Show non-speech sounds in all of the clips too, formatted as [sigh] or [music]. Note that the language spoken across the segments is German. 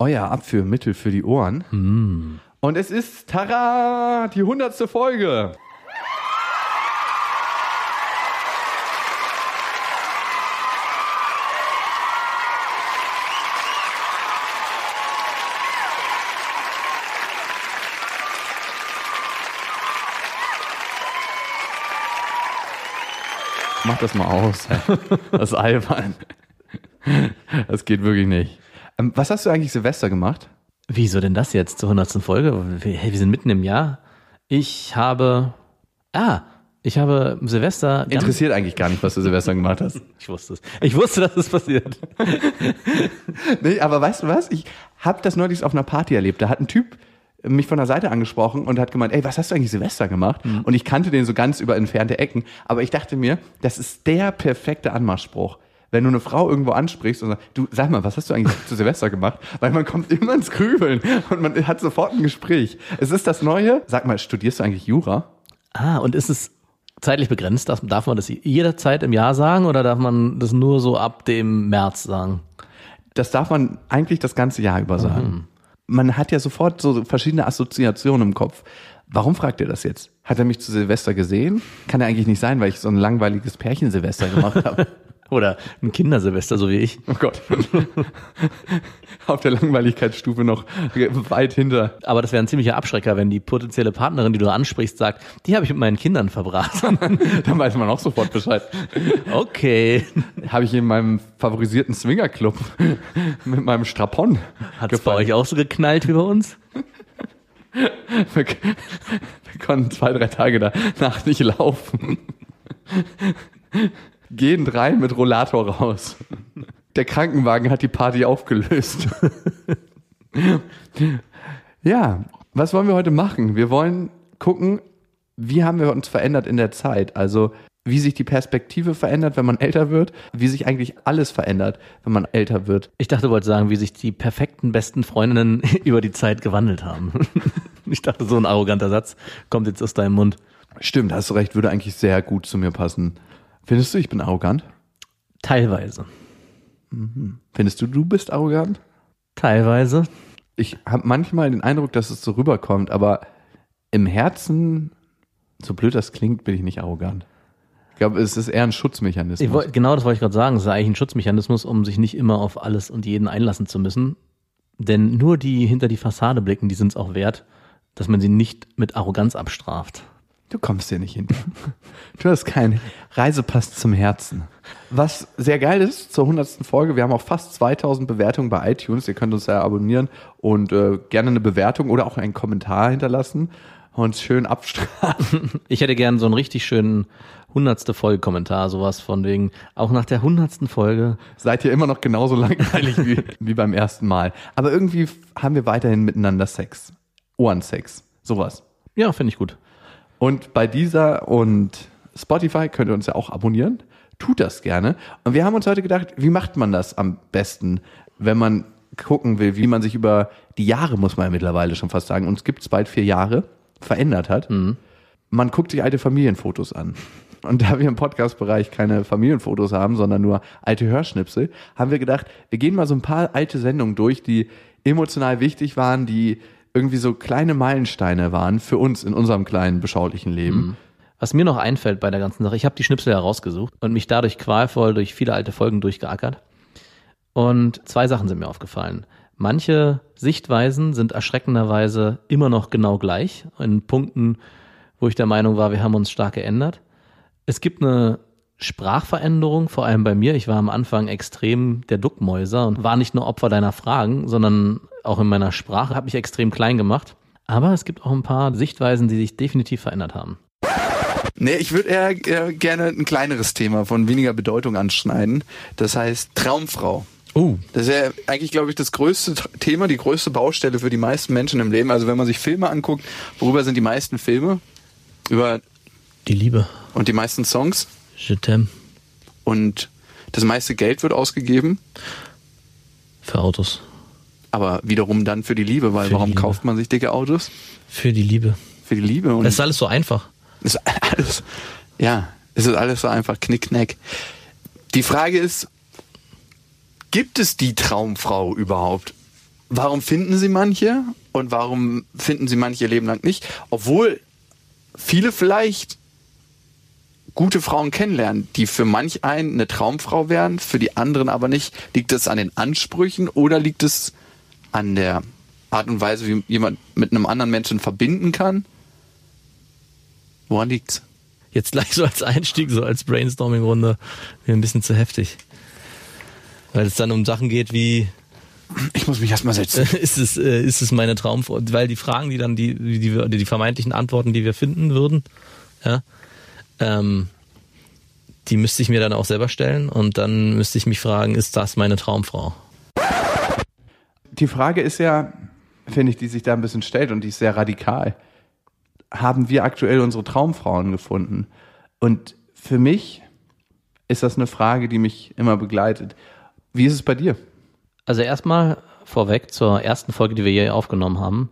Euer Abführmittel für die Ohren. Und es ist, Tara, die hundertste Folge. Mach das mal aus. [laughs] Das ist albern. Das geht wirklich nicht. Ähm, was hast du eigentlich Silvester gemacht? Wieso denn das jetzt zur 100. Folge? Wir, hey, wir sind mitten im Jahr. Ich habe. Ah, ich habe Silvester. Interessiert eigentlich gar nicht, was du Silvester gemacht hast. [laughs] Ich wusste es. Ich wusste, dass es passiert. [laughs] Nee, aber weißt du was? Ich habe das neulich auf einer Party erlebt. Da hat ein Typ mich von der Seite angesprochen und hat gemeint, ey, was hast du eigentlich Silvester gemacht? Und ich kannte den so ganz über entfernte Ecken. Aber ich dachte mir, das ist der perfekte Anmachspruch. Wenn du eine Frau irgendwo ansprichst und sagst, du, sag mal, was hast du eigentlich zu Silvester gemacht? Weil man kommt immer ins Grübeln und man hat sofort ein Gespräch. Es ist das Neue. Sag mal, studierst du eigentlich Jura? Ah, und ist es zeitlich begrenzt? Darf, darf man das jederzeit im Jahr sagen oder darf man das nur so ab dem März sagen? Das darf man eigentlich das ganze Jahr über sagen. Man hat ja sofort so verschiedene Assoziationen im Kopf. Warum fragt er das jetzt? Hat er mich zu Silvester gesehen? Kann er eigentlich nicht sein, weil ich so ein langweiliges Pärchen-Silvester gemacht [laughs] habe. Oder ein Kindersilvester, so wie ich. Oh Gott. [laughs] Auf der Langweiligkeitsstufe noch weit hinter. Aber das wäre ein ziemlicher Abschrecker, wenn die potenzielle Partnerin, die du ansprichst, sagt, die habe ich mit meinen Kindern verbracht. [laughs] Dann weiß man auch sofort Bescheid. Okay. Habe ich in meinem favorisierten Swingerclub mit meinem Strapon Hat es bei euch auch so geknallt wie bei uns? Wir, wir konnten zwei, drei Tage danach nicht laufen. Gehen drei mit Rollator raus. Der Krankenwagen hat die Party aufgelöst. Ja, was wollen wir heute machen? Wir wollen gucken, wie haben wir uns verändert in der Zeit? Also, wie sich die Perspektive verändert, wenn man älter wird, wie sich eigentlich alles verändert, wenn man älter wird. Ich dachte, du wolltest sagen, wie sich die perfekten besten Freundinnen [laughs] über die Zeit gewandelt haben. [laughs] Ich dachte, so ein arroganter Satz kommt jetzt aus deinem Mund. Stimmt, hast du recht, würde eigentlich sehr gut zu mir passen. Findest du, ich bin arrogant? Teilweise. Findest du, du bist arrogant? Teilweise. Ich habe manchmal den Eindruck, dass es so rüberkommt, aber im Herzen, so blöd das klingt, bin ich nicht arrogant. Ich glaube, es ist eher ein Schutzmechanismus. Wollt, genau das wollte ich gerade sagen. Es ist eigentlich ein Schutzmechanismus, um sich nicht immer auf alles und jeden einlassen zu müssen. Denn nur die hinter die Fassade blicken, die sind es auch wert, dass man sie nicht mit Arroganz abstraft. Du kommst hier nicht hinter. Du hast keinen Reisepass zum Herzen. Was sehr geil ist zur 100. Folge, wir haben auch fast 2000 Bewertungen bei iTunes. Ihr könnt uns ja abonnieren und äh, gerne eine Bewertung oder auch einen Kommentar hinterlassen und schön abstrafen. [laughs] Ich hätte gern so einen richtig schönen hundertste Folge-Kommentar, sowas von wegen, auch nach der hundertsten Folge. Seid ihr immer noch genauso langweilig wie, [laughs] wie beim ersten Mal. Aber irgendwie haben wir weiterhin miteinander Sex. Ohrensex. Sowas. Ja, finde ich gut. Und bei dieser und Spotify könnt ihr uns ja auch abonnieren. Tut das gerne. Und wir haben uns heute gedacht, wie macht man das am besten, wenn man gucken will, wie man sich über die Jahre, muss man ja mittlerweile schon fast sagen, uns gibt es bald vier Jahre, verändert hat. Man guckt sich alte Familienfotos an. Und da wir im Podcast-Bereich keine Familienfotos haben, sondern nur alte Hörschnipsel, haben wir gedacht, wir gehen mal so ein paar alte Sendungen durch, die emotional wichtig waren, die irgendwie so kleine Meilensteine waren für uns in unserem kleinen, beschaulichen Leben. Was mir noch einfällt bei der ganzen Sache, ich habe die Schnipsel herausgesucht und mich dadurch qualvoll durch viele alte Folgen durchgeackert. Und zwei Sachen sind mir aufgefallen. Manche Sichtweisen sind erschreckenderweise immer noch genau gleich, in Punkten, wo ich der Meinung war, wir haben uns stark geändert. Es gibt eine Sprachveränderung, vor allem bei mir. Ich war am Anfang extrem der Duckmäuser und war nicht nur Opfer deiner Fragen, sondern auch in meiner Sprache habe mich extrem klein gemacht. Aber es gibt auch ein paar Sichtweisen, die sich definitiv verändert haben. Nee, ich würde eher, eher gerne ein kleineres Thema von weniger Bedeutung anschneiden. Das heißt Traumfrau. Oh, Das ist ja eigentlich, glaube ich, das größte Thema, die größte Baustelle für die meisten Menschen im Leben. Also wenn man sich Filme anguckt, worüber sind die meisten Filme? Über die Liebe. und die meisten Songs Je t'aime. und das meiste Geld wird ausgegeben, Für Autos. aber wiederum dann für die Liebe, weil Für warum Liebe. kauft man sich dicke Autos? Für die Liebe. Für die Liebe und Das ist alles so einfach. ist [laughs] alles, ja, es ist alles so einfach knickknack. Die Frage ist, gibt es die Traumfrau überhaupt? Warum finden sie manche und warum finden sie manche ihr Leben lang nicht? Obwohl viele vielleicht gute Frauen kennenlernen, die für manch einen eine Traumfrau wären, für die anderen aber nicht. Liegt es an den Ansprüchen oder liegt es an der Art und Weise, wie jemand mit einem anderen Menschen verbinden kann? Woran liegt's? Jetzt gleich so als Einstieg, so als Brainstorming-Runde, mir ein bisschen zu heftig. Weil es dann um Sachen geht wie, Ich muss mich erstmal setzen. [laughs] ist es, äh, ist es meine Traumfrau? Weil die Fragen, die dann, die, die, die vermeintlichen Antworten, die wir finden würden, ja, ähm, die müsste ich mir dann auch selber stellen und dann müsste ich mich fragen, ist das meine Traumfrau? Die Frage ist ja, finde ich, die sich da ein bisschen stellt und die ist sehr radikal. Haben wir aktuell unsere Traumfrauen gefunden? Und für mich ist das eine Frage, die mich immer begleitet. Wie ist es bei dir? Also erstmal vorweg zur ersten Folge, die wir hier aufgenommen haben,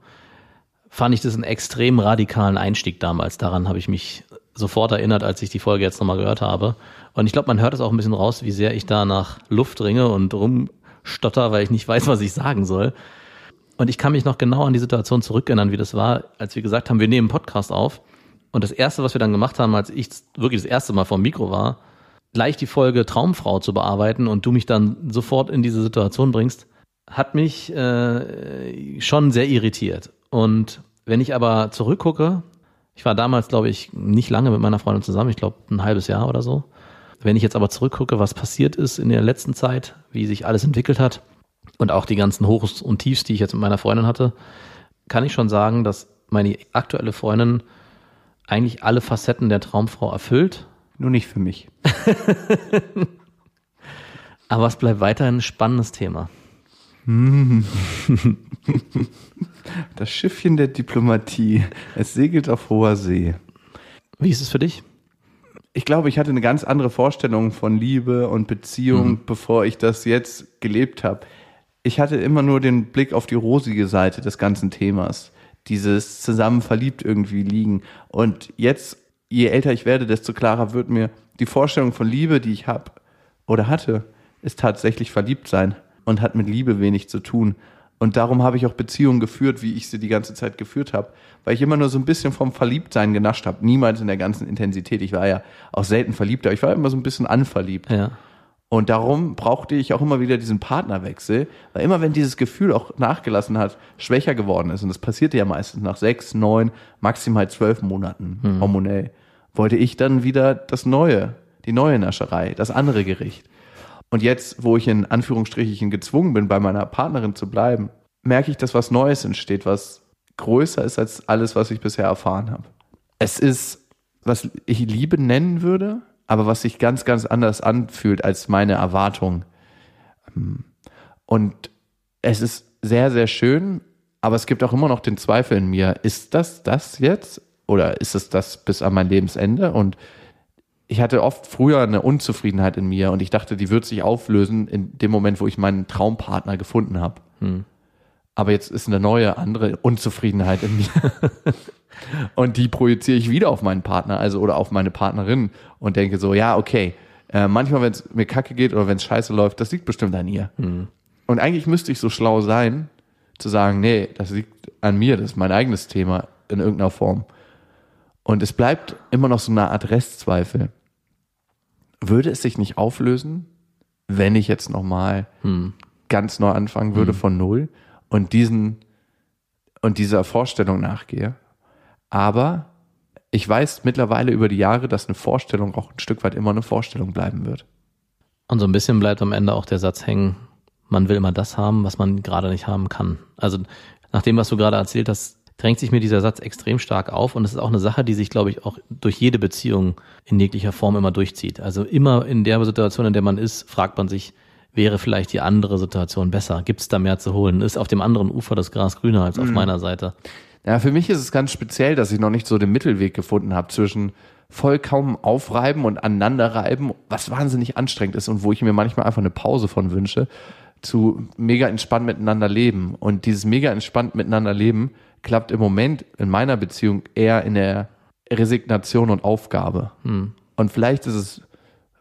fand ich das einen extrem radikalen Einstieg damals. Daran habe ich mich sofort erinnert, als ich die Folge jetzt nochmal gehört habe. Und ich glaube, man hört es auch ein bisschen raus, wie sehr ich da nach Luft ringe und rumstotter, weil ich nicht weiß, was ich sagen soll. Und ich kann mich noch genau an die Situation zurückerinnern, wie das war, als wir gesagt haben, wir nehmen einen Podcast auf. Und das Erste, was wir dann gemacht haben, als ich wirklich das erste Mal vor dem Mikro war, gleich die Folge Traumfrau zu bearbeiten und du mich dann sofort in diese Situation bringst, hat mich äh, schon sehr irritiert. Und wenn ich aber zurückgucke, ich war damals, glaube ich, nicht lange mit meiner Freundin zusammen, ich glaube ein halbes Jahr oder so. Wenn ich jetzt aber zurückgucke, was passiert ist in der letzten Zeit, wie sich alles entwickelt hat und auch die ganzen Hochs und Tiefs, die ich jetzt mit meiner Freundin hatte, kann ich schon sagen, dass meine aktuelle Freundin eigentlich alle Facetten der Traumfrau erfüllt. Nur nicht für mich. [laughs] Aber es bleibt weiterhin ein spannendes Thema. [laughs] Das Schiffchen der Diplomatie. Es segelt auf hoher See. Wie ist es für dich? Ich glaube, ich hatte eine ganz andere Vorstellung von Liebe und Beziehung, bevor ich das jetzt gelebt habe. Ich hatte immer nur den Blick auf die rosige Seite des ganzen Themas. Dieses zusammen verliebt irgendwie liegen. Und jetzt, je älter ich werde, desto klarer wird mir, die Vorstellung von Liebe, die ich habe oder hatte, ist tatsächlich verliebt sein und hat mit Liebe wenig zu tun. Und darum habe ich auch Beziehungen geführt, wie ich sie die ganze Zeit geführt habe, weil ich immer nur so ein bisschen vom Verliebtsein genascht habe. Niemals in der ganzen Intensität. Ich war ja auch selten verliebt, aber ich war immer so ein bisschen anverliebt. Ja. Und darum brauchte ich auch immer wieder diesen Partnerwechsel, weil immer wenn dieses Gefühl auch nachgelassen hat, schwächer geworden ist, und das passierte ja meistens nach sechs, neun, maximal zwölf Monaten hormonell, wollte ich dann wieder das Neue, die neue Nascherei, das andere Gericht. Und jetzt, wo ich in Anführungsstrichen gezwungen bin, bei meiner Partnerin zu bleiben, merke ich, dass was Neues entsteht, was größer ist als alles, was ich bisher erfahren habe. Es ist, was ich Liebe nennen würde, aber was sich ganz, ganz anders anfühlt als meine Erwartung. Und es ist sehr, sehr schön, aber es gibt auch immer noch den Zweifel in mir, ist das das jetzt? Oder ist es das bis an mein Lebensende? Und ich hatte oft früher eine Unzufriedenheit in mir und ich dachte, die wird sich auflösen in dem Moment, wo ich meinen Traumpartner gefunden habe. Aber jetzt ist eine neue, andere Unzufriedenheit in mir. [laughs] und die projiziere ich wieder auf meinen Partner, also oder auf meine Partnerin und denke so, ja, okay, äh, manchmal, wenn es mir kacke geht oder wenn es scheiße läuft, das liegt bestimmt an ihr. Und eigentlich müsste ich so schlau sein, zu sagen, nee, das liegt an mir, das ist mein eigenes Thema in irgendeiner Form. Und es bleibt immer noch so eine Art Restzweifel. Würde es sich nicht auflösen, wenn ich jetzt nochmal ganz neu anfangen würde von null und diesen und dieser Vorstellung nachgehe? Aber ich weiß mittlerweile über die Jahre, dass eine Vorstellung auch ein Stück weit immer eine Vorstellung bleiben wird. Und so ein bisschen bleibt am Ende auch der Satz hängen, man will immer das haben, was man gerade nicht haben kann. Also nach dem, was du gerade erzählt hast, drängt sich mir dieser Satz extrem stark auf und es ist auch eine Sache, die sich, glaube ich, auch durch jede Beziehung in jeglicher Form immer durchzieht. Also immer in der Situation, in der man ist, fragt man sich, wäre vielleicht die andere Situation besser? Gibt es da mehr zu holen? Ist auf dem anderen Ufer das Gras grüner als auf meiner Seite? Ja, für mich ist es ganz speziell, dass ich noch nicht so den Mittelweg gefunden habe zwischen vollkommen aufreiben und aneinanderreiben, was wahnsinnig anstrengend ist und wo ich mir manchmal einfach eine Pause von wünsche, zu mega entspannt miteinander leben. Und dieses mega entspannt miteinander leben klappt im Moment in meiner Beziehung eher in der Resignation und Aufgabe. Und vielleicht ist es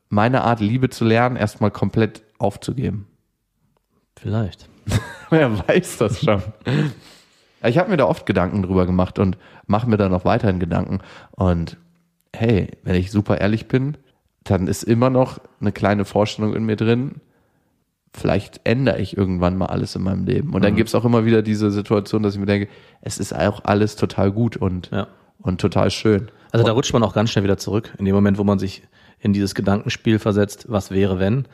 meine Art, Liebe zu lernen, erstmal komplett aufzugeben. Vielleicht. [laughs] Wer weiß das schon. Ich habe mir da oft Gedanken drüber gemacht und mache mir da noch weiterhin Gedanken. Und hey, wenn ich super ehrlich bin, dann ist immer noch eine kleine Vorstellung in mir drin. Vielleicht ändere ich irgendwann mal alles in meinem Leben. Und dann gibt's auch immer wieder diese Situation, dass ich mir denke, es ist auch alles total gut und, Ja. und total schön. Also da rutscht man auch ganz schnell wieder zurück, in dem Moment, wo man sich in dieses Gedankenspiel versetzt, was wäre wenn,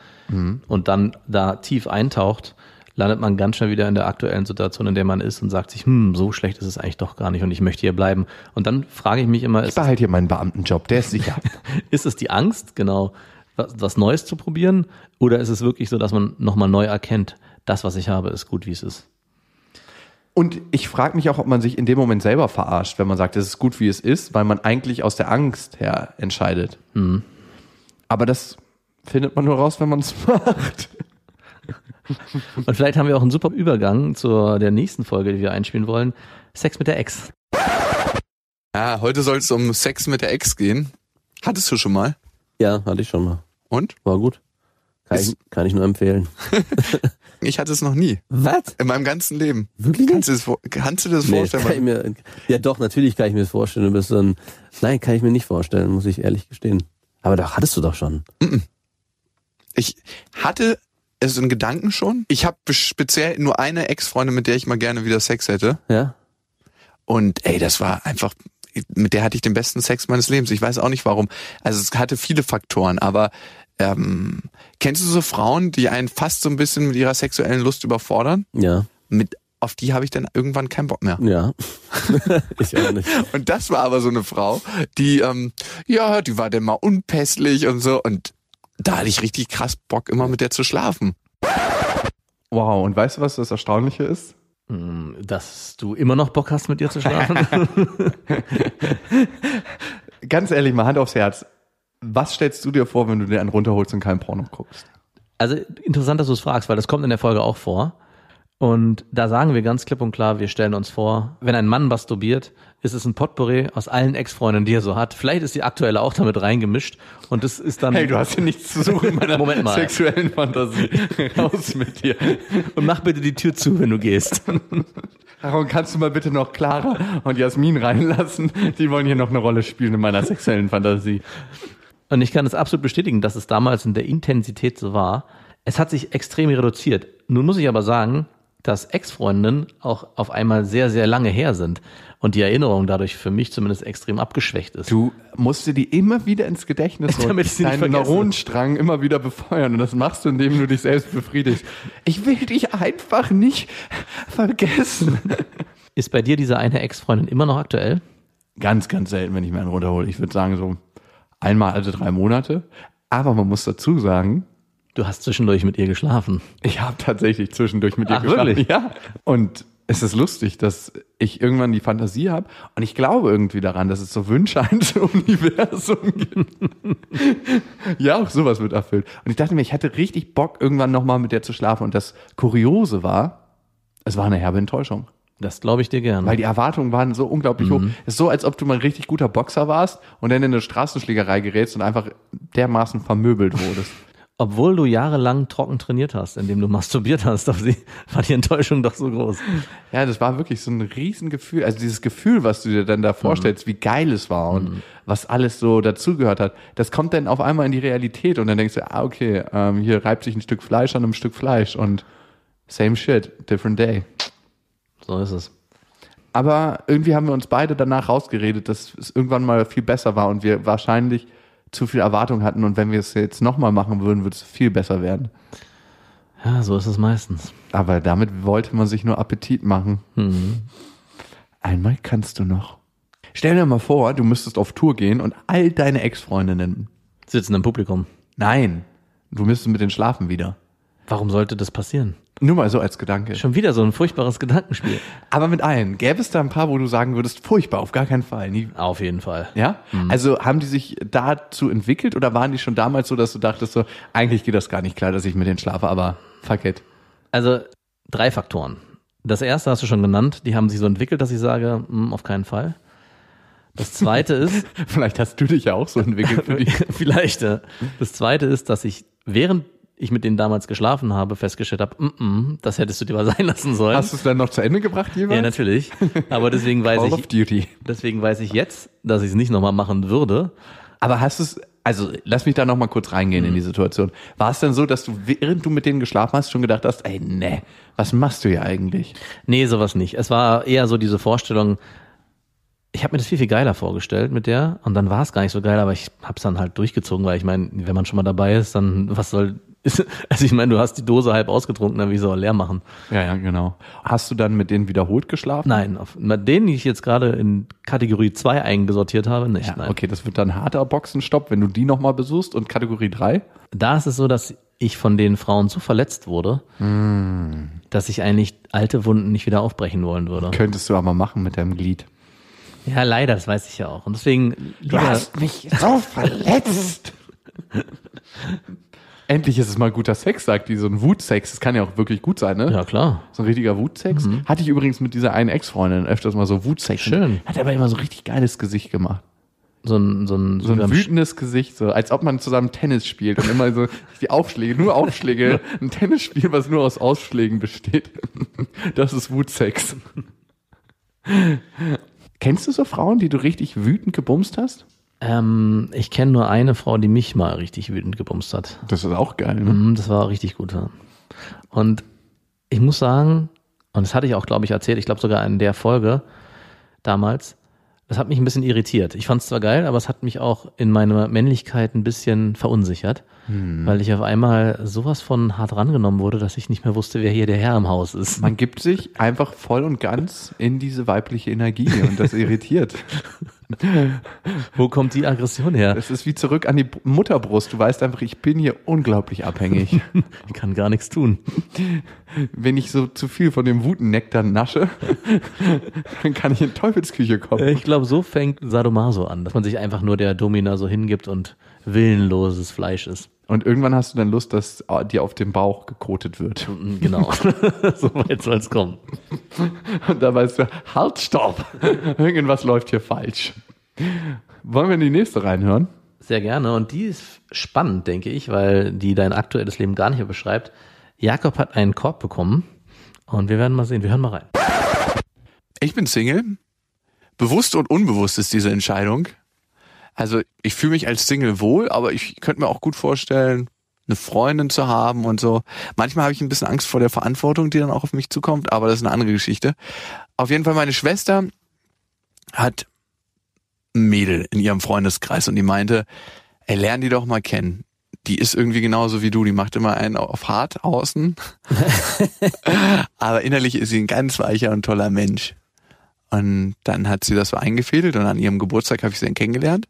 und dann da tief eintaucht, landet man ganz schnell wieder in der aktuellen Situation, in der man ist und sagt sich, hm, so schlecht ist es eigentlich doch gar nicht und ich möchte hier bleiben. Und dann frage ich mich immer, Ich behalte hier meinen Beamtenjob, der ist sicher. [laughs] ist es die Angst, genau, was, was Neues zu probieren, oder ist es wirklich so, dass man nochmal neu erkennt, das, was ich habe, ist gut, wie es ist? Und ich frage mich auch, ob man sich in dem Moment selber verarscht, wenn man sagt, es ist gut, wie es ist, weil man eigentlich aus der Angst her entscheidet. Aber das findet man nur raus, wenn man es [laughs] macht. Und vielleicht haben wir auch einen super Übergang zu der nächsten Folge, die wir einspielen wollen. Sex mit der Ex. Ja, heute soll es um Sex mit der Ex gehen. Hattest du schon mal? Ja, hatte ich schon mal. Und? War gut. Kann, ich, kann ich nur empfehlen. [laughs] Ich hatte es noch nie. Was? In meinem ganzen Leben. Wirklich Kannst du, das, kannst du dir das Nee, das kann ich vorstellen? mir, ja doch, natürlich kann ich mir das vorstellen. Du bist so ein, nein, kann ich mir nicht vorstellen, muss ich ehrlich gestehen. Aber doch, hattest du doch schon. Ich hatte es in Gedanken schon. Ich habe speziell nur eine Ex-Freundin, mit der ich mal gerne wieder Sex hätte. Ja? Und ey, das war einfach, mit der hatte ich den besten Sex meines Lebens. Ich weiß auch nicht warum. Also es hatte viele Faktoren, aber ähm, kennst du so Frauen, die einen fast so ein bisschen mit ihrer sexuellen Lust überfordern? Ja. Mit auf die habe ich dann irgendwann keinen Bock mehr. Ja. [laughs] ich auch nicht. [laughs] Und das war aber so eine Frau, die, ähm, ja, die war dann mal unpässlich und so. Und da hatte ich richtig krass Bock, immer mit der zu schlafen. Wow, und weißt du, was das Erstaunliche ist? Hm, Dass du immer noch Bock hast, mit ihr zu schlafen? [laughs] Ganz ehrlich, mal Hand aufs Herz. Was stellst du dir vor, wenn du dir einen runterholst und kein Porno guckst? Also interessant, dass du es fragst, weil das kommt in der Folge auch vor. Und da sagen wir ganz klipp und klar, wir stellen uns vor, wenn ein Mann masturbiert, ist es ein Potpourri aus allen Ex-Freunden, die er so hat. Vielleicht ist die aktuelle auch damit reingemischt und das ist dann... Hey, du hast hier nichts zu suchen in meiner Moment mal. sexuellen Fantasie. [laughs] Raus mit dir. Und mach bitte die Tür zu, wenn du gehst. Aaron, kannst du mal bitte noch Clara und Jasmin reinlassen? Die wollen hier noch eine Rolle spielen in meiner sexuellen Fantasie. Und ich kann es absolut bestätigen, dass es damals in der Intensität so war. Es hat sich extrem reduziert. Nun muss ich aber sagen, dass Ex-Freundinnen auch auf einmal sehr, sehr lange her sind und die Erinnerung dadurch für mich zumindest extrem abgeschwächt ist. Du musst dir die immer wieder ins Gedächtnis [laughs] holen, Damit deinen. Neuronenstrang immer wieder befeuern. Und das machst du, indem du dich selbst befriedigst. Ich will dich einfach nicht vergessen. [laughs] Ist bei dir diese eine Ex-Freundin immer noch aktuell? Ganz, ganz selten, wenn ich mir einen runterhole. Ich würde sagen, so einmal alle drei Monate. Aber man muss dazu sagen, Du hast zwischendurch mit ihr geschlafen. Ich habe tatsächlich zwischendurch mit dir Ach, geschlafen. wirklich? Ja. Und es ist lustig, dass ich irgendwann die Fantasie habe und ich glaube irgendwie daran, dass es so Wünsche ans [laughs] Universum gibt. ja, auch sowas wird erfüllt. Und ich dachte mir, ich hatte richtig Bock, irgendwann nochmal mit der zu schlafen. Und das Kuriose war, es war eine herbe Enttäuschung. Das glaube ich dir gerne. Weil die Erwartungen waren so unglaublich hoch. Es ist so, als ob du mal ein richtig guter Boxer warst und dann in eine Straßenschlägerei gerätst und einfach dermaßen vermöbelt wurdest. [laughs] Obwohl du jahrelang trocken trainiert hast, indem du masturbiert hast, auf sie, war die Enttäuschung doch so groß. Ja, das war wirklich so ein Riesengefühl. Also dieses Gefühl, was du dir dann da vorstellst, wie geil es war und was alles so dazugehört hat, das kommt dann auf einmal in die Realität und dann denkst du, ah, okay, ähm, hier reibt sich ein Stück Fleisch an einem Stück Fleisch und same shit, different day. So ist es. Aber irgendwie haben wir uns beide danach rausgeredet, dass es irgendwann mal viel besser war und wir wahrscheinlich zu viel Erwartung hatten und wenn wir es jetzt nochmal machen würden, würde es viel besser werden. Ja, so ist es meistens. Aber damit wollte man sich nur Appetit machen. Einmal kannst du noch. Stell dir mal vor, du müsstest auf Tour gehen und all deine Ex-Freundinnen. Sitzen im Publikum. Nein, du müsstest mit denen schlafen wieder. Warum sollte das passieren? Nur mal so als Gedanke. Schon wieder so ein furchtbares Gedankenspiel. Aber mit allen. Gäbe es da ein paar, wo du sagen würdest, furchtbar, auf gar keinen Fall. Nie. Auf jeden Fall. Ja? Also haben die sich dazu entwickelt oder waren die schon damals so, dass du dachtest so, eigentlich geht das gar nicht klar, dass ich mit denen schlafe, aber fuck it. Also drei Faktoren. Das erste hast du schon genannt, die haben sich so entwickelt, dass ich sage, hm, auf keinen Fall. Das zweite [laughs] ist, Vielleicht hast du dich ja auch so entwickelt für die. [laughs] vielleicht, ja. das zweite ist, dass ich während ich mit denen damals geschlafen habe, festgestellt habe, mm -mm, das hättest du dir mal [laughs] sein lassen sollen. Hast du es dann noch zu Ende gebracht jeweils? ja, natürlich. Aber deswegen weiß Call of ich, Duty. deswegen weiß ich jetzt, dass ich es nicht nochmal machen würde. Aber hast du es, also lass mich da noch mal kurz reingehen in die Situation. War es denn so, dass du, während du mit denen geschlafen hast, schon gedacht hast, ey, ne, was machst du hier eigentlich? Nee, sowas nicht. Es war eher so diese Vorstellung, ich habe mir das viel, viel geiler vorgestellt mit der und dann war es gar nicht so geil, aber ich habe es dann halt durchgezogen, weil ich meine, wenn man schon mal dabei ist, dann was soll, also ich meine, du hast die Dose halb ausgetrunken, dann wie soll er leer machen? Ja, ja, genau. Hast du dann mit denen wiederholt geschlafen? Nein, auf, mit denen, die ich jetzt gerade in Kategorie 2 eingesortiert habe, nicht, Ja, nein. okay, das wird dann harter Boxenstopp, wenn du die noch mal besuchst und Kategorie 3? Da ist es so, dass ich von den Frauen so verletzt wurde, dass ich eigentlich alte Wunden nicht wieder aufbrechen wollen würde. Könntest du aber machen mit deinem Glied. Ja, leider, das weiß ich ja auch. Und deswegen lieber, mich so verletzt. [laughs] Endlich ist es mal guter Sex, sagt die. So ein Wutsex. Das kann ja auch wirklich gut sein, ne? ja klar. So ein richtiger Wutsex. Hatte ich übrigens mit dieser einen Ex-Freundin öfters mal so Wutsex. Schön. Hat aber immer so richtig geiles Gesicht gemacht. So ein, so ein, So ein wütendes Gesicht, so als ob man zusammen Tennis spielt und immer so [laughs] die Aufschläge, nur Aufschläge. Ein Tennisspiel, was nur aus Ausschlägen besteht. [laughs] Das ist Wutsex. [laughs] Kennst du so Frauen, die du richtig wütend gebumst hast? Ähm, ich kenne nur eine Frau, die mich mal richtig wütend gebumst hat. Das ist auch geil, ne? Mhm, Das war richtig gut. Ja. Und ich muss sagen, und das hatte ich auch, glaube ich, erzählt, ich glaube sogar in der Folge damals, das hat mich ein bisschen irritiert. Ich fand es zwar geil, aber es hat mich auch in meiner Männlichkeit ein bisschen verunsichert, weil ich auf einmal sowas von hart rangenommen wurde, dass ich nicht mehr wusste, wer hier der Herr im Haus ist. Man gibt sich einfach voll und ganz in diese weibliche Energie und das irritiert. [laughs] [laughs] Wo kommt die Aggression her? Es ist wie zurück an die Mutterbrust. Du weißt einfach, ich bin hier unglaublich abhängig. [laughs] Ich kann gar nichts tun. Wenn ich so zu viel von dem Wutennektar nasche, [laughs] dann kann ich in Teufelsküche kommen. Ich glaube, so fängt Sadomaso an, dass man sich einfach nur der Domina so hingibt und willenloses Fleisch ist. Und irgendwann hast du dann Lust, dass dir auf dem Bauch gekotet wird. Mm, Genau. [laughs] so weit soll es kommen. Und da weißt du, halt, stopp. Irgendwas läuft hier falsch. Wollen wir in die nächste reinhören? Sehr gerne. Und die ist spannend, denke ich, weil die dein aktuelles Leben gar nicht mehr beschreibt. Jakob hat einen Korb bekommen und wir werden mal sehen. Wir hören mal rein. Ich bin Single. Bewusst und unbewusst ist diese Entscheidung. Also ich fühle mich als Single wohl, aber ich könnte mir auch gut vorstellen, eine Freundin zu haben und so. Manchmal habe ich ein bisschen Angst vor der Verantwortung, die dann auch auf mich zukommt, aber das ist eine andere Geschichte. Auf jeden Fall meine Schwester hat ein Mädel in ihrem Freundeskreis und die meinte, ey, lern die doch mal kennen. Die ist irgendwie genauso wie du, die macht immer einen auf hart außen. [laughs] aber innerlich ist sie ein ganz weicher und toller Mensch. Und dann hat sie das so eingefädelt und an ihrem Geburtstag habe ich sie dann kennengelernt.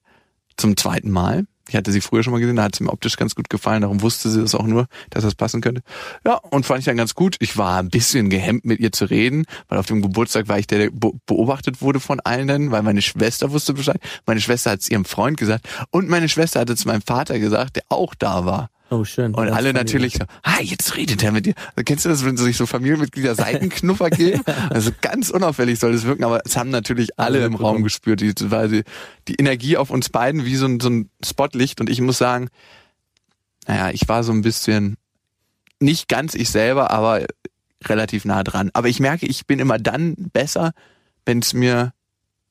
Zum zweiten Mal. Ich hatte sie früher schon mal gesehen, da hat sie mir optisch ganz gut gefallen, darum wusste sie das auch nur, dass das passen könnte. Ja, und fand ich dann ganz gut. Ich war ein bisschen gehemmt, mit ihr zu reden, weil auf dem Geburtstag war ich der, der be- beobachtet wurde von allen, weil meine Schwester wusste Bescheid. Meine Schwester hat es ihrem Freund gesagt und meine Schwester hatte zu meinem Vater gesagt, der auch da war. Oh, schön. Und alle natürlich so, ah, jetzt redet er mit dir. Kennst du das, wenn sich so Familienmitglieder Seitenknuffer geben? [laughs] Also ganz unauffällig soll das wirken, aber es haben natürlich alle im Raum gespürt, die, weil sie, die Energie auf uns beiden wie so ein, so ein Spotlicht. Und ich muss sagen, naja, ich war so ein bisschen, nicht ganz ich selber, aber relativ nah dran. Aber ich merke, ich bin immer dann besser, wenn es mir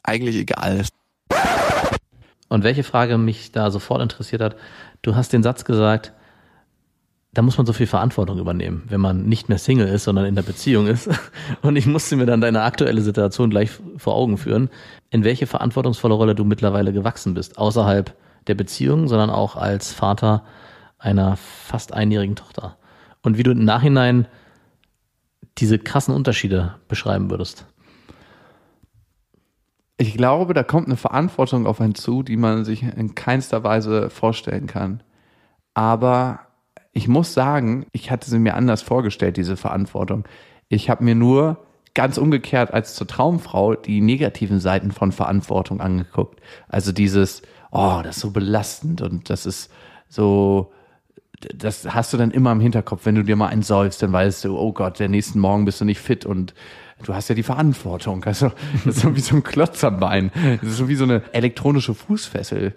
eigentlich egal ist. Und welche Frage mich da sofort interessiert hat, du hast den Satz gesagt, da muss man so viel Verantwortung übernehmen, wenn man nicht mehr Single ist, sondern in der Beziehung ist. [laughs] Und ich musste mir dann deine aktuelle Situation gleich vor Augen führen, in welche verantwortungsvolle Rolle du mittlerweile gewachsen bist, außerhalb der Beziehung, sondern auch als Vater einer fast einjährigen Tochter. Und wie du im Nachhinein diese krassen Unterschiede beschreiben würdest. Ich glaube, da kommt eine Verantwortung auf einen zu, die man sich in keinster Weise vorstellen kann. Aber ich muss sagen, ich hatte sie mir anders vorgestellt, diese Verantwortung. Ich habe mir nur ganz umgekehrt als zur Traumfrau die negativen Seiten von Verantwortung angeguckt. Also dieses, oh, das ist so belastend und das ist so, das hast du dann immer im Hinterkopf, wenn du dir mal einen säufst, dann weißt du, oh Gott, der nächsten Morgen bist du nicht fit und du hast ja die Verantwortung. Also, das ist so wie so ein Klotz am Bein. Das ist so wie so eine elektronische Fußfessel,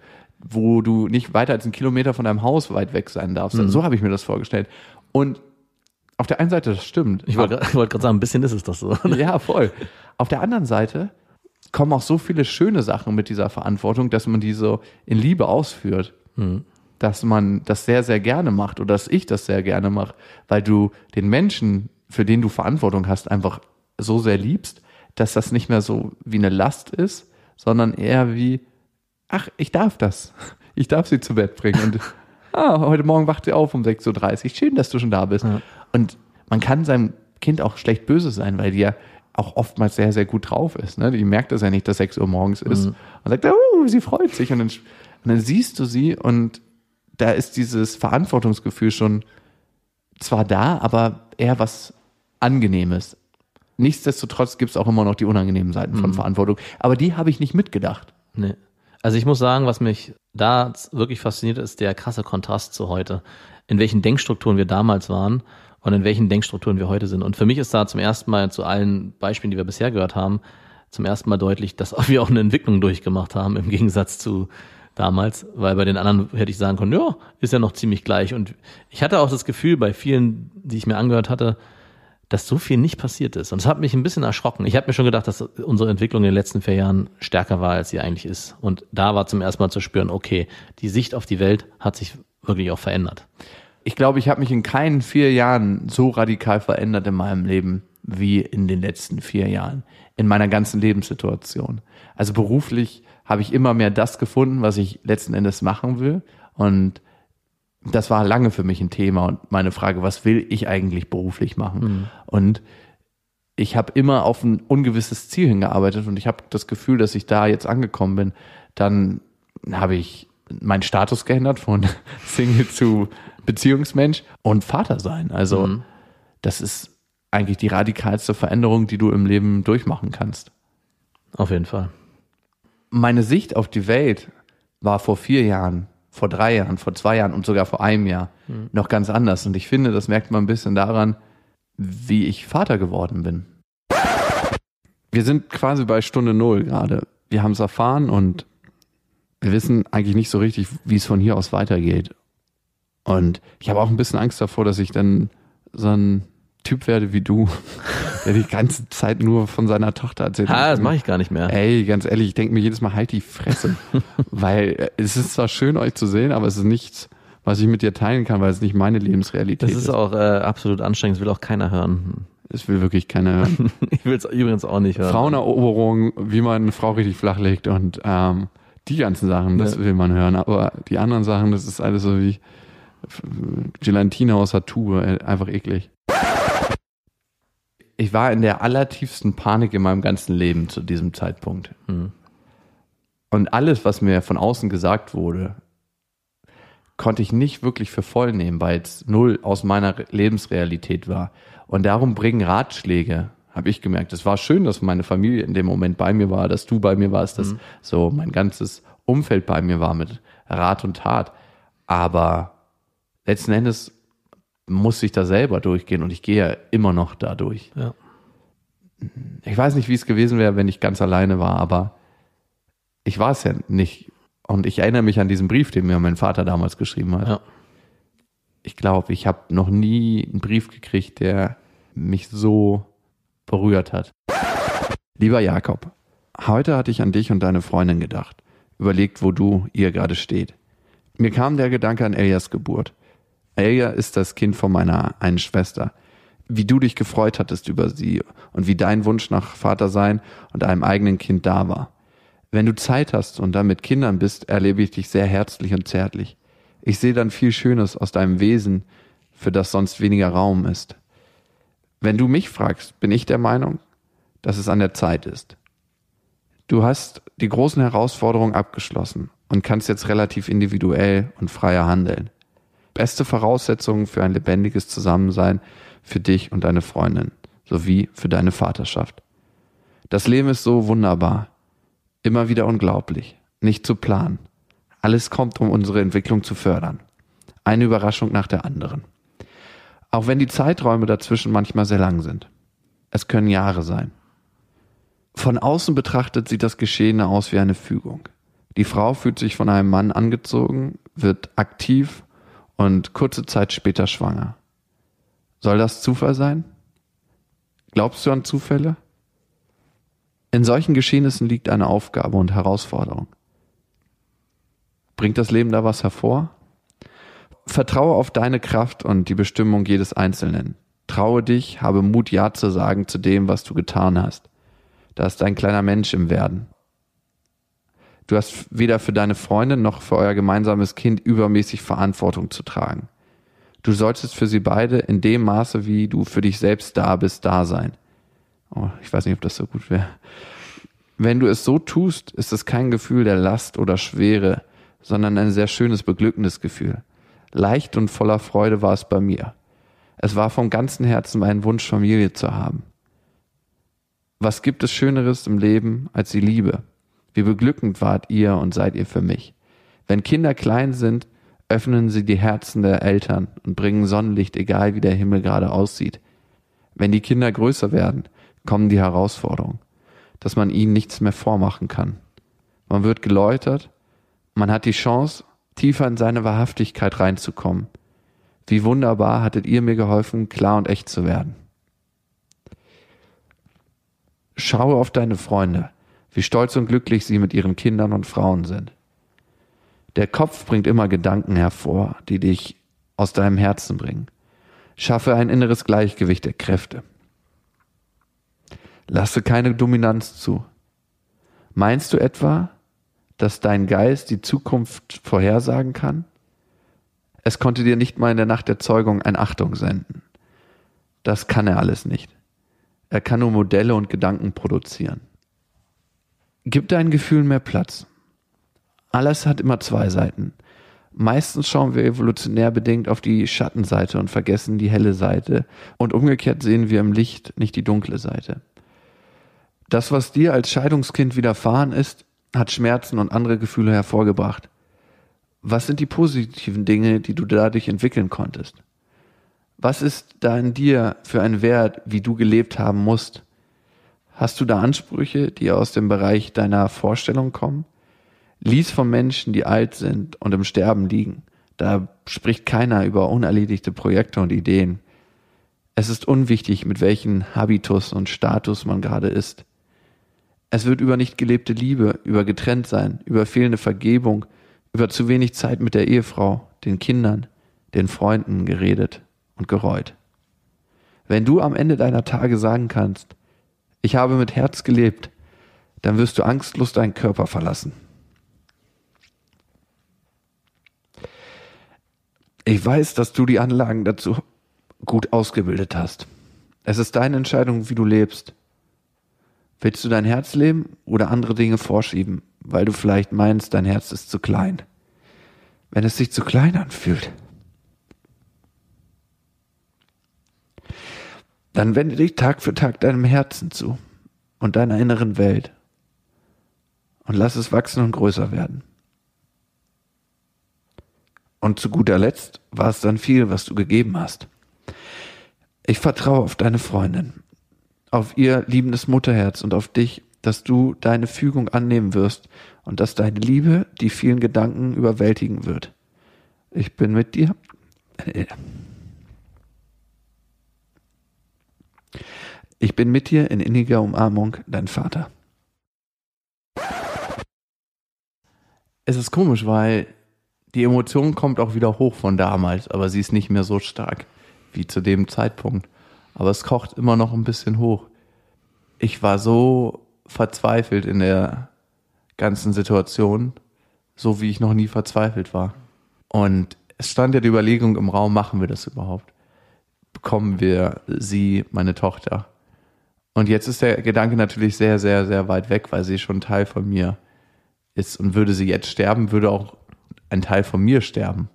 wo du nicht weiter als einen Kilometer von deinem Haus weit weg sein darfst. So habe ich mir das vorgestellt. Und auf der einen Seite, das stimmt. Ich wollte gerade wollt grad sagen, ein bisschen ist es doch so. [laughs] Ja, voll. Auf der anderen Seite kommen auch so viele schöne Sachen mit dieser Verantwortung, dass man die so in Liebe ausführt. Dass man das sehr, sehr gerne macht oder dass ich das sehr gerne mache, weil du den Menschen, für den du Verantwortung hast, einfach so sehr liebst, dass das nicht mehr so wie eine Last ist, sondern eher wie, ach, ich darf das. Ich darf sie zu Bett bringen. Und [laughs] ah, heute Morgen wacht sie auf um 6.30 Uhr. Schön, dass du schon da bist. Und man kann seinem Kind auch schlecht böse sein, weil die ja auch oftmals sehr, sehr gut drauf ist. Ne? Die merkt das ja nicht, dass 6 Uhr morgens ist. Und sagt, oh, sie freut sich. Und dann, und dann siehst du sie und da ist dieses Verantwortungsgefühl schon zwar da, aber eher was Angenehmes. Nichtsdestotrotz gibt es auch immer noch die unangenehmen Seiten von Verantwortung. Aber die habe ich nicht mitgedacht. Nee. Also ich muss sagen, was mich da wirklich fasziniert, ist der krasse Kontrast zu heute. In welchen Denkstrukturen wir damals waren und in welchen Denkstrukturen wir heute sind. Und für mich ist da zum ersten Mal zu allen Beispielen, die wir bisher gehört haben, zum ersten Mal deutlich, dass [laughs] wir auch eine Entwicklung durchgemacht haben im Gegensatz zu damals, weil bei den anderen hätte ich sagen können, ja, ist ja noch ziemlich gleich. Und ich hatte auch das Gefühl bei vielen, die ich mir angehört hatte, dass so viel nicht passiert ist. Und es hat mich ein bisschen erschrocken. Ich habe mir schon gedacht, dass unsere Entwicklung in den letzten vier Jahren stärker war, als sie eigentlich ist. Und da war zum ersten Mal zu spüren, okay, die Sicht auf die Welt hat sich wirklich auch verändert. Ich glaube, ich habe mich in keinen vier Jahren so radikal verändert in meinem Leben wie in den letzten vier Jahren. In meiner ganzen Lebenssituation. Also beruflich habe ich immer mehr das gefunden, was ich letzten Endes machen will. Und das war lange für mich ein Thema und meine Frage, was will ich eigentlich beruflich machen? Und ich habe immer auf ein ungewisses Ziel hingearbeitet und ich habe das Gefühl, dass ich da jetzt angekommen bin. Dann habe ich meinen Status geändert von [laughs] Single zu Beziehungsmensch und Vater sein. Also Mhm. das ist eigentlich die radikalste Veränderung, die du im Leben durchmachen kannst. Auf jeden Fall. Meine Sicht auf die Welt war vor vier Jahren, vor drei Jahren, vor zwei Jahren und sogar vor einem Jahr noch ganz anders. Und ich finde, das merkt man ein bisschen daran, wie ich Vater geworden bin. Wir sind quasi bei Stunde Null gerade. Wir haben es erfahren und wir wissen eigentlich nicht so richtig, wie es von hier aus weitergeht. Und ich habe auch ein bisschen Angst davor, dass ich dann so ein Typ werde wie du, der die ganze Zeit nur von seiner Tochter erzählt. Ah, das mache ich gar nicht mehr. Ey, ganz ehrlich, ich denke mir jedes Mal, halt die Fresse. [laughs] weil äh, es ist zwar schön, euch zu sehen, aber es ist nichts, was ich mit dir teilen kann, weil es nicht meine Lebensrealität Das ist auch äh, absolut anstrengend, das will auch keiner hören. Es will wirklich keiner hören. [laughs] Ich will es übrigens auch nicht hören. Fraueneroberung, wie man eine Frau richtig flachlegt und ähm, die ganzen Sachen, das Ja. will man hören. Aber die anderen Sachen, das ist alles so wie Gelatine aus der Tube, äh, einfach eklig. Ich war in der allertiefsten Panik in meinem ganzen Leben zu diesem Zeitpunkt. Mhm. Und alles, was mir von außen gesagt wurde, konnte ich nicht wirklich für voll nehmen, weil es null aus meiner Re- Lebensrealität war. Und darum bringen Ratschläge, habe ich gemerkt. Es war schön, dass meine Familie in dem Moment bei mir war, dass du bei mir warst, dass so mein ganzes Umfeld bei mir war mit Rat und Tat. Aber letzten Endes musste ich da selber durchgehen und ich gehe ja immer noch da durch. Ja. Ich weiß nicht, wie es gewesen wäre, wenn ich ganz alleine war, aber ich war es ja nicht. Und ich erinnere mich an diesen Brief, den mir mein Vater damals geschrieben hat. Ja. Ich glaube, ich habe noch nie einen Brief gekriegt, der mich so berührt hat. Lieber Jakob, heute hatte ich an dich und deine Freundin gedacht. Überlegt, wo du, ihr gerade steht. Mir kam der Gedanke an Elias Geburt. Elia ist das Kind von meiner einen Schwester. Wie du dich gefreut hattest über sie und wie dein Wunsch nach Vatersein und einem eigenen Kind da war. Wenn du Zeit hast und dann mit Kindern bist, erlebe ich dich sehr herzlich und zärtlich. Ich sehe dann viel Schönes aus deinem Wesen, für das sonst weniger Raum ist. Wenn du mich fragst, bin ich der Meinung, dass es an der Zeit ist. Du hast die großen Herausforderungen abgeschlossen und kannst jetzt relativ individuell und freier handeln. Beste Voraussetzung für ein lebendiges Zusammensein für dich und deine Freundin sowie für deine Vaterschaft. Das Leben ist so wunderbar, immer wieder unglaublich, nicht zu planen. Alles kommt, um unsere Entwicklung zu fördern. Eine Überraschung nach der anderen. Auch wenn die Zeiträume dazwischen manchmal sehr lang sind. Es können Jahre sein. Von außen betrachtet sieht das Geschehene aus wie eine Fügung. Die Frau fühlt sich von einem Mann angezogen, wird aktiv und kurze Zeit später schwanger. Soll das Zufall sein? Glaubst du an Zufälle? In solchen Geschehnissen liegt eine Aufgabe und Herausforderung. Bringt das Leben da was hervor? Vertraue auf deine Kraft und die Bestimmung jedes Einzelnen. Traue dich, habe Mut, Ja zu sagen zu dem, was du getan hast. Da ist ein kleiner Mensch im Werden. Du hast weder für deine Freundin noch für euer gemeinsames Kind übermäßig Verantwortung zu tragen. Du solltest für sie beide in dem Maße, wie du für dich selbst da bist, da sein. Oh, ich weiß nicht, ob das so gut wäre. Wenn du es so tust, ist es kein Gefühl der Last oder Schwere, sondern ein sehr schönes, beglückendes Gefühl. Leicht und voller Freude war es bei mir. Es war vom ganzen Herzen mein Wunsch, Familie zu haben. Was gibt es Schöneres im Leben als die Liebe? Wie beglückend wart ihr und seid ihr für mich. Wenn Kinder klein sind, öffnen sie die Herzen der Eltern und bringen Sonnenlicht, egal wie der Himmel gerade aussieht. Wenn die Kinder größer werden, kommen die Herausforderungen, dass man ihnen nichts mehr vormachen kann. Man wird geläutert, man hat die Chance, tiefer in seine Wahrhaftigkeit reinzukommen. Wie wunderbar hattet ihr mir geholfen, klar und echt zu werden. Schaue auf deine Freunde, wie stolz und glücklich sie mit ihren Kindern und Frauen sind. Der Kopf bringt immer Gedanken hervor, die dich aus deinem Herzen bringen. Schaffe ein inneres Gleichgewicht der Kräfte. Lasse keine Dominanz zu. Meinst du etwa, dass dein Geist die Zukunft vorhersagen kann? Es konnte dir nicht mal in der Nacht der Zeugung ein Achtung senden. Das kann er alles nicht. Er kann nur Modelle und Gedanken produzieren. Gib deinen Gefühlen mehr Platz. Alles hat immer zwei Seiten. Meistens schauen wir evolutionär bedingt auf die Schattenseite und vergessen die helle Seite und umgekehrt sehen wir im Licht nicht die dunkle Seite. Das, was dir als Scheidungskind widerfahren ist, hat Schmerzen und andere Gefühle hervorgebracht. Was sind die positiven Dinge, die du dadurch entwickeln konntest? Was ist da in dir für ein Wert, wie du gelebt haben musst? Hast du da Ansprüche, die aus dem Bereich deiner Vorstellung kommen? Lies von Menschen, die alt sind und im Sterben liegen. Da spricht keiner über unerledigte Projekte und Ideen. Es ist unwichtig, mit welchem Habitus und Status man gerade ist. Es wird über nicht gelebte Liebe, über getrennt sein, über fehlende Vergebung, über zu wenig Zeit mit der Ehefrau, den Kindern, den Freunden geredet und gereut. Wenn du am Ende deiner Tage sagen kannst, ich habe mit Herz gelebt, dann wirst du angstlos deinen Körper verlassen. Ich weiß, dass du die Anlagen dazu gut ausgebildet hast. Es ist deine Entscheidung, wie du lebst. Willst du dein Herz leben oder andere Dinge vorschieben, weil du vielleicht meinst, dein Herz ist zu klein? Wenn es sich zu klein anfühlt, dann wende dich Tag für Tag deinem Herzen zu und deiner inneren Welt und lass es wachsen und größer werden. Und zu guter Letzt war es dann viel, was du gegeben hast. Ich vertraue auf deine Freundin auf ihr liebendes Mutterherz und auf dich, dass du deine Fügung annehmen wirst und dass deine Liebe die vielen Gedanken überwältigen wird. Ich bin mit dir. [laughs] Ich bin mit dir in inniger Umarmung, dein Vater. Es ist komisch, weil die Emotion kommt auch wieder hoch von damals, aber sie ist nicht mehr so stark wie zu dem Zeitpunkt aber es kocht immer noch ein bisschen hoch. Ich war so verzweifelt in der ganzen Situation, so wie ich noch nie verzweifelt war. Und es stand ja die Überlegung im Raum, machen wir das überhaupt? Bekommen wir sie, meine Tochter? Und jetzt ist der Gedanke natürlich sehr, sehr, sehr weit weg, weil sie schon Teil von mir ist. Und würde sie jetzt sterben, würde auch ein Teil von mir sterben.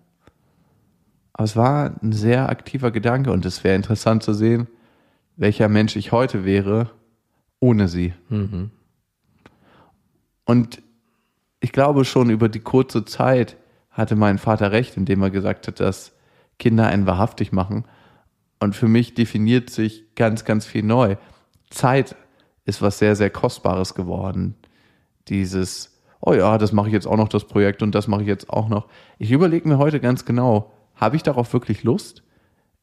Aber es war ein sehr aktiver Gedanke und es wäre interessant zu sehen, welcher Mensch ich heute wäre ohne sie. Und ich glaube schon über die kurze Zeit hatte mein Vater recht, indem er gesagt hat, dass Kinder einen wahrhaftig machen. Und für mich definiert sich ganz, ganz viel neu. Zeit ist was sehr, sehr Kostbares geworden. Dieses, oh ja, das mache ich jetzt auch noch, das Projekt und das mache ich jetzt auch noch. Ich überlege mir heute ganz genau, habe ich darauf wirklich Lust?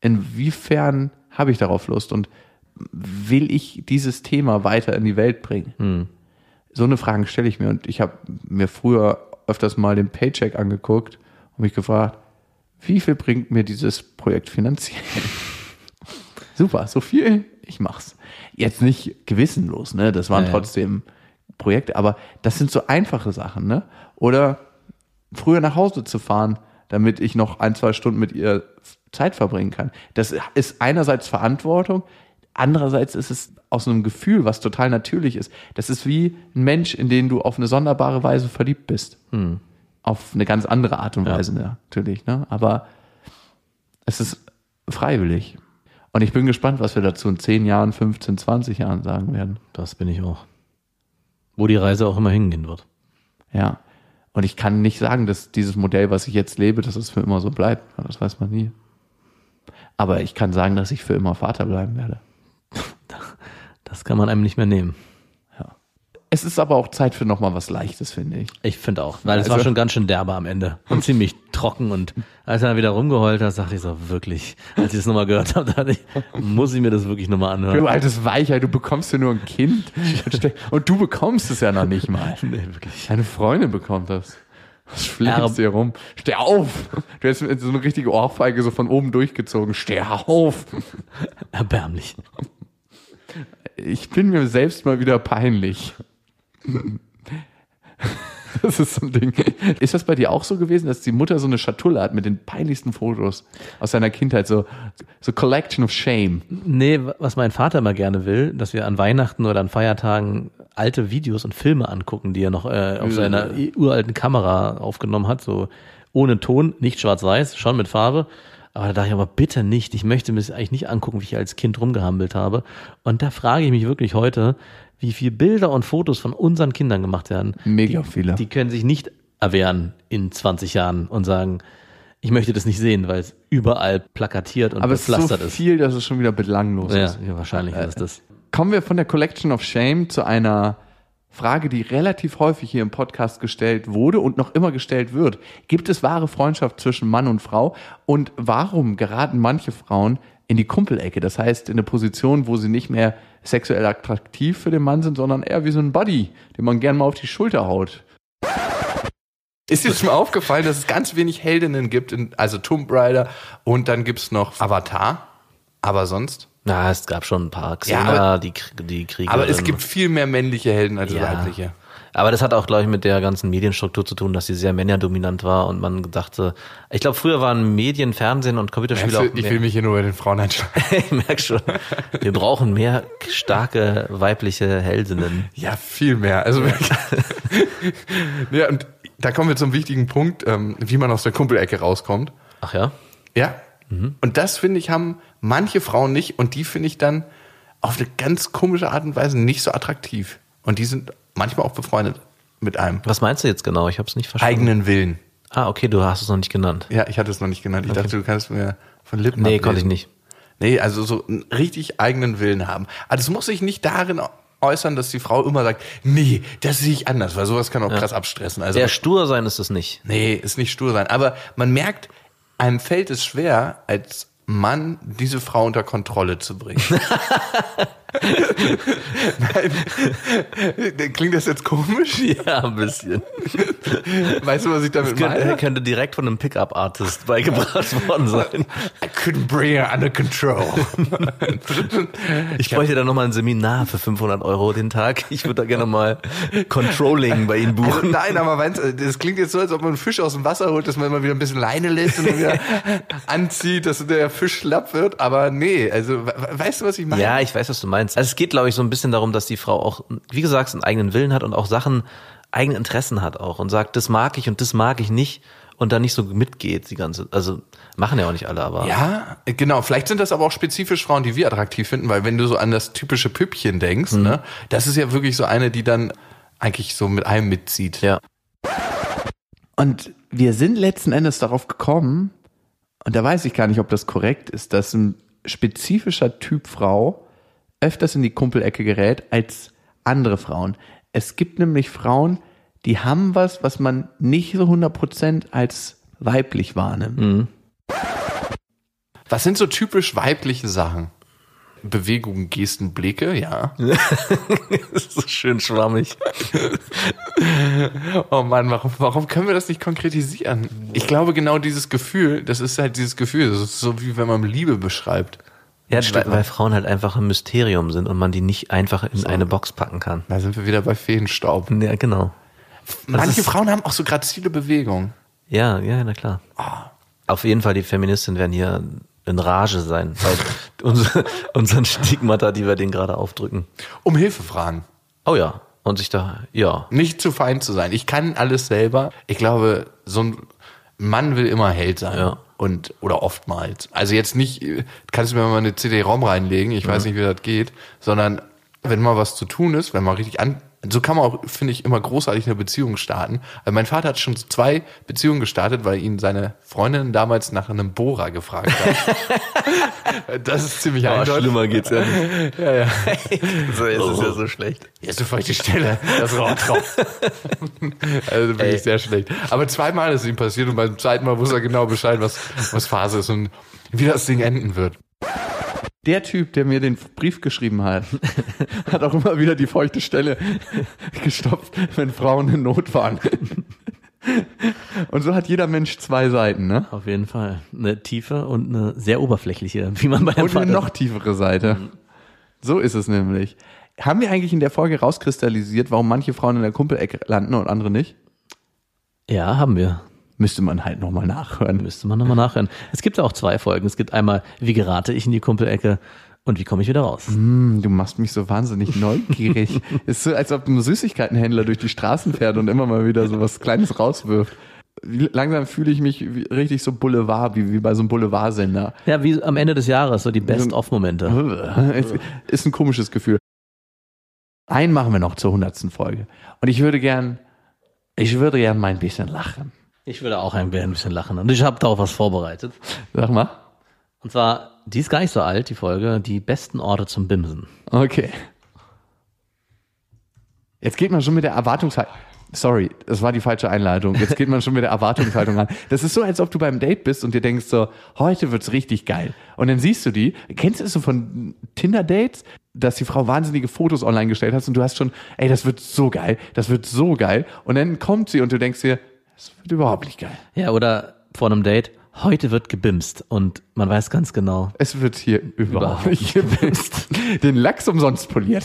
Inwiefern habe ich darauf Lust? Und will ich dieses Thema weiter in die Welt bringen? So eine Frage stelle ich mir. Und ich habe mir früher öfters mal den Paycheck angeguckt und mich gefragt, wie viel bringt mir dieses Projekt finanziell? [laughs] Super, so viel, ich mach's. Jetzt nicht gewissenlos, ne? Das waren Ja, ja. trotzdem Projekte, aber das sind so einfache Sachen, ne? Oder früher nach Hause zu fahren, damit ich noch ein, zwei Stunden mit ihr Zeit verbringen kann. Das ist einerseits Verantwortung, andererseits ist es aus einem Gefühl, was total natürlich ist. Das ist wie ein Mensch, in den du auf eine sonderbare Weise verliebt bist. Auf eine ganz andere Art und Weise, ne? natürlich, ne? Aber es ist freiwillig. Und ich bin gespannt, was wir dazu in 10 Jahren, 15, 20 Jahren sagen werden. Das bin ich auch. Wo die Reise auch immer hingehen wird. Ja. Und ich kann nicht sagen, dass dieses Modell, was ich jetzt lebe, dass es für immer so bleibt. Das weiß man nie. Aber ich kann sagen, dass ich für immer Vater bleiben werde. [laughs] Das kann man einem nicht mehr nehmen. Es ist aber auch Zeit für nochmal was Leichtes, finde ich. Ich finde auch, weil es Also- war schon ganz schön derbe am Ende und [laughs] ziemlich trocken und als er wieder rumgeheult hat, sagte ich so, wirklich, als ich das nochmal gehört habe, dachte ich, muss ich mir das wirklich nochmal anhören. Du altes Weichheit, du bekommst ja nur ein Kind. Und du bekommst es ja noch nicht mal. [laughs] Nee, wirklich. Deine Freundin bekommt das. Was du hier rum? Steh auf! Du hast so eine richtige Ohrfeige so von oben durchgezogen. Steh auf! Erbärmlich. Ich bin mir selbst mal wieder peinlich. [laughs] Das ist so ein Ding. Ist das bei dir auch so gewesen, dass die Mutter so eine Schatulle hat mit den peinlichsten Fotos aus seiner Kindheit, so, so Collection of Shame? Nee, was mein Vater immer gerne will, dass wir an Weihnachten oder an Feiertagen alte Videos und Filme angucken, die er noch äh, auf seiner uralten Kamera aufgenommen hat, so ohne Ton, nicht schwarz-weiß, schon mit Farbe. Aber da dachte ich aber bitte nicht. Ich möchte mir das eigentlich nicht angucken, wie ich als Kind rumgehampelt habe. Und da frage ich mich wirklich heute, wie viel Bilder und Fotos von unseren Kindern gemacht werden. Mega viele. Die können sich nicht erwehren in 20 Jahren und sagen, ich möchte das nicht sehen, weil es überall plakatiert und Aber es ist so ist. viel, dass es schon wieder belanglos Ja, ist. ja, wahrscheinlich ist das. Kommen wir von der Collection of Shame zu einer Frage, die relativ häufig hier im Podcast gestellt wurde und noch immer gestellt wird. Gibt es wahre Freundschaft zwischen Mann und Frau? Und warum geraten manche Frauen in die Kumpelecke? Das heißt, in eine Position, wo sie nicht mehr sexuell attraktiv für den Mann sind, sondern eher wie so ein Buddy, den man gern mal auf die Schulter haut. Ist dir schon mal aufgefallen, dass es ganz wenig Heldinnen gibt, in, also Tomb Raider und dann gibt's noch Avatar, aber sonst? Na, es gab schon ein paar Xena, Ja, aber- die, die Kriegerin. Aber es gibt viel mehr männliche Helden als ja. weibliche. Aber das hat auch, glaube ich, mit der ganzen Medienstruktur zu tun, dass sie sehr männerdominant war und man dachte, ich glaube, früher waren Medien, Fernsehen und Computerspiele auch ich mehr. will mich hier nur bei den Frauen einschlagen. [laughs] ich merke schon. Wir brauchen mehr starke weibliche Heldinnen. Ja, viel mehr. Also wirklich. [laughs] ja, und da kommen wir zum wichtigen Punkt, ähm, wie man aus der Kumpelecke rauskommt. Ach ja? Ja. Und das finde ich haben manche Frauen nicht und die finde ich dann auf eine ganz komische Art und Weise nicht so attraktiv. Und die sind manchmal auch befreundet mit einem Was meinst du jetzt genau? Ich habe es nicht verstanden. eigenen Willen. Ah, okay, du hast es noch nicht genannt. Ja, ich hatte es noch nicht genannt. Ich dachte, du kannst mir von Lippen Nee, ablesen. konnte ich nicht. Nee, also so einen richtig eigenen Willen haben. Also es muss sich nicht darin äußern, dass die Frau immer sagt, nee, das sehe ich anders, weil sowas kann auch krass abstressen. Also Sehr stur sein ist es nicht. Nee, ist nicht stur sein. Aber man merkt, einem fällt es schwer, als Mann diese Frau unter Kontrolle zu bringen. [laughs] Nein. Klingt das jetzt komisch? Ja, ein bisschen. Weißt du, was ich damit Könnte, meine? könnte direkt von einem Pickup-Artist beigebracht worden sein. I couldn't bring her under control. Ich bräuchte da nochmal ein Seminar für 500 Euro den Tag. Ich würde da gerne mal Controlling bei Ihnen Also, buchen. nein, aber du, das klingt jetzt so, als ob man einen Fisch aus dem Wasser holt, dass man immer wieder ein bisschen Leine lässt und dann wieder [laughs] anzieht, dass der Fisch schlapp wird. Aber nee, also we- we- weißt du, was ich meine? Ja, ich weiß, was du meinst. Also es geht, glaube ich, so ein bisschen darum, dass die Frau auch, wie gesagt, einen eigenen Willen hat und auch Sachen, eigene Interessen hat auch und sagt, das mag ich und das mag ich nicht. und da nicht so mitgeht, die ganze, also machen ja auch nicht alle, aber. Ja, genau. Vielleicht sind das aber auch spezifisch Frauen, die wir attraktiv finden, weil wenn du so an das typische Püppchen denkst, ne, das ist ja wirklich so eine, die dann eigentlich so mit allem mitzieht. Ja. Und wir sind letzten Endes darauf gekommen, und da weiß ich gar nicht, ob das korrekt ist, dass ein spezifischer Typ Frau öfters in die Kumpelecke gerät als andere Frauen. Es gibt nämlich Frauen, die haben was, was man nicht so 100% als weiblich wahrnimmt. Was sind so typisch weibliche Sachen? Bewegungen, Gesten, Blicke, ja. [laughs] Das ist so schön schwammig. [laughs] Oh Mann, warum, warum können wir das nicht konkretisieren? Ich glaube, genau dieses Gefühl, das ist halt dieses Gefühl, das ist so wie wenn man Liebe beschreibt. Ja, weil, weil Frauen halt einfach ein Mysterium sind und man die nicht einfach in eine Box packen kann. Da sind wir wieder bei Feenstaub. Ja, genau. Manche Frauen haben auch so grazile Bewegungen. Ja, ja, na klar. Auf jeden Fall, die Feministinnen werden hier in Rage sein, weil [laughs] unsere, unseren Stigmata, die wir denen gerade aufdrücken. Um Hilfe fragen. Oh ja. Und sich da, ja. Nicht zu fein zu sein. Ich kann alles selber. Ich glaube, so ein Mann will immer Held sein. Ja. Und, oder oftmals. Also jetzt nicht, kannst du mir mal eine CD-ROM reinlegen, ich weiß nicht, wie das geht, sondern wenn mal was zu tun ist, wenn man richtig an, so kann man auch, finde ich, immer großartig eine Beziehung starten. Also mein Vater hat schon zwei Beziehungen gestartet, weil ihn seine Freundin damals nach einem Bohrer gefragt hat. [laughs] das ist ziemlich eindeutig. geht's ja nicht. [laughs] Ja, ja. So ist es ja so schlecht. Ist eine feuchte Stelle. Das Rohr drauf. [laughs] also bin ich sehr schlecht. Aber zweimal ist es ihm passiert und beim zweiten Mal wusste er genau Bescheid, was, was Phase ist und wie das Ding enden wird. Der Typ, der mir den Brief geschrieben hat, [laughs] hat auch immer wieder die feuchte Stelle gestopft, wenn Frauen in Not waren. Und so hat jeder Mensch zwei Seiten, ne? Auf jeden Fall. Eine tiefe und eine sehr oberflächliche, wie man bei dem Und eine Vater noch tiefere Seite. So ist es nämlich. Haben wir eigentlich in der Folge rauskristallisiert, warum manche Frauen in der Kumpelecke landen und andere nicht? Ja, haben wir. Müsste man halt nochmal nachhören. Müsste man nochmal nachhören. Es gibt ja auch zwei Folgen. Es gibt einmal, wie gerate ich in die Kumpelecke und wie komme ich wieder raus? Hm, Du machst mich so wahnsinnig neugierig. [laughs] ist so, als ob ein Süßigkeitenhändler durch die Straßen fährt und immer mal wieder so was Kleines rauswirft. Langsam fühle ich mich wie, richtig so Boulevard, wie, wie bei so einem Boulevardsender. Ja, wie am Ende des Jahres, so die Best-of-Momente. [laughs] Es ist ein komisches Gefühl. Einen machen wir noch zur hundertsten Folge. Und ich würde gern, ich würde gern mal ein bisschen lachen. Ich würde auch ein bisschen lachen. Und ich habe da auch was vorbereitet. Sag mal. Und zwar, die ist gar nicht so alt, die Folge, die besten Orte zum Bimsen. Okay. Jetzt geht man schon mit der Erwartungshaltung. Sorry, das war die falsche Einleitung. Jetzt geht man schon mit der Erwartungshaltung an. Das ist so, als ob du beim Date bist und dir denkst so, heute wird's richtig geil. Und dann siehst du die. Kennst du das so von Tinder-Dates? Dass die Frau wahnsinnige Fotos online gestellt hat und du hast schon, ey, das wird so geil, das wird so geil. Und dann kommt sie und du denkst dir, das wird überhaupt nicht geil. Ja, oder vor einem Date, heute wird gebimst. Und man weiß ganz genau, Es wird hier überhaupt nicht gebimst. Den Lachs umsonst poliert.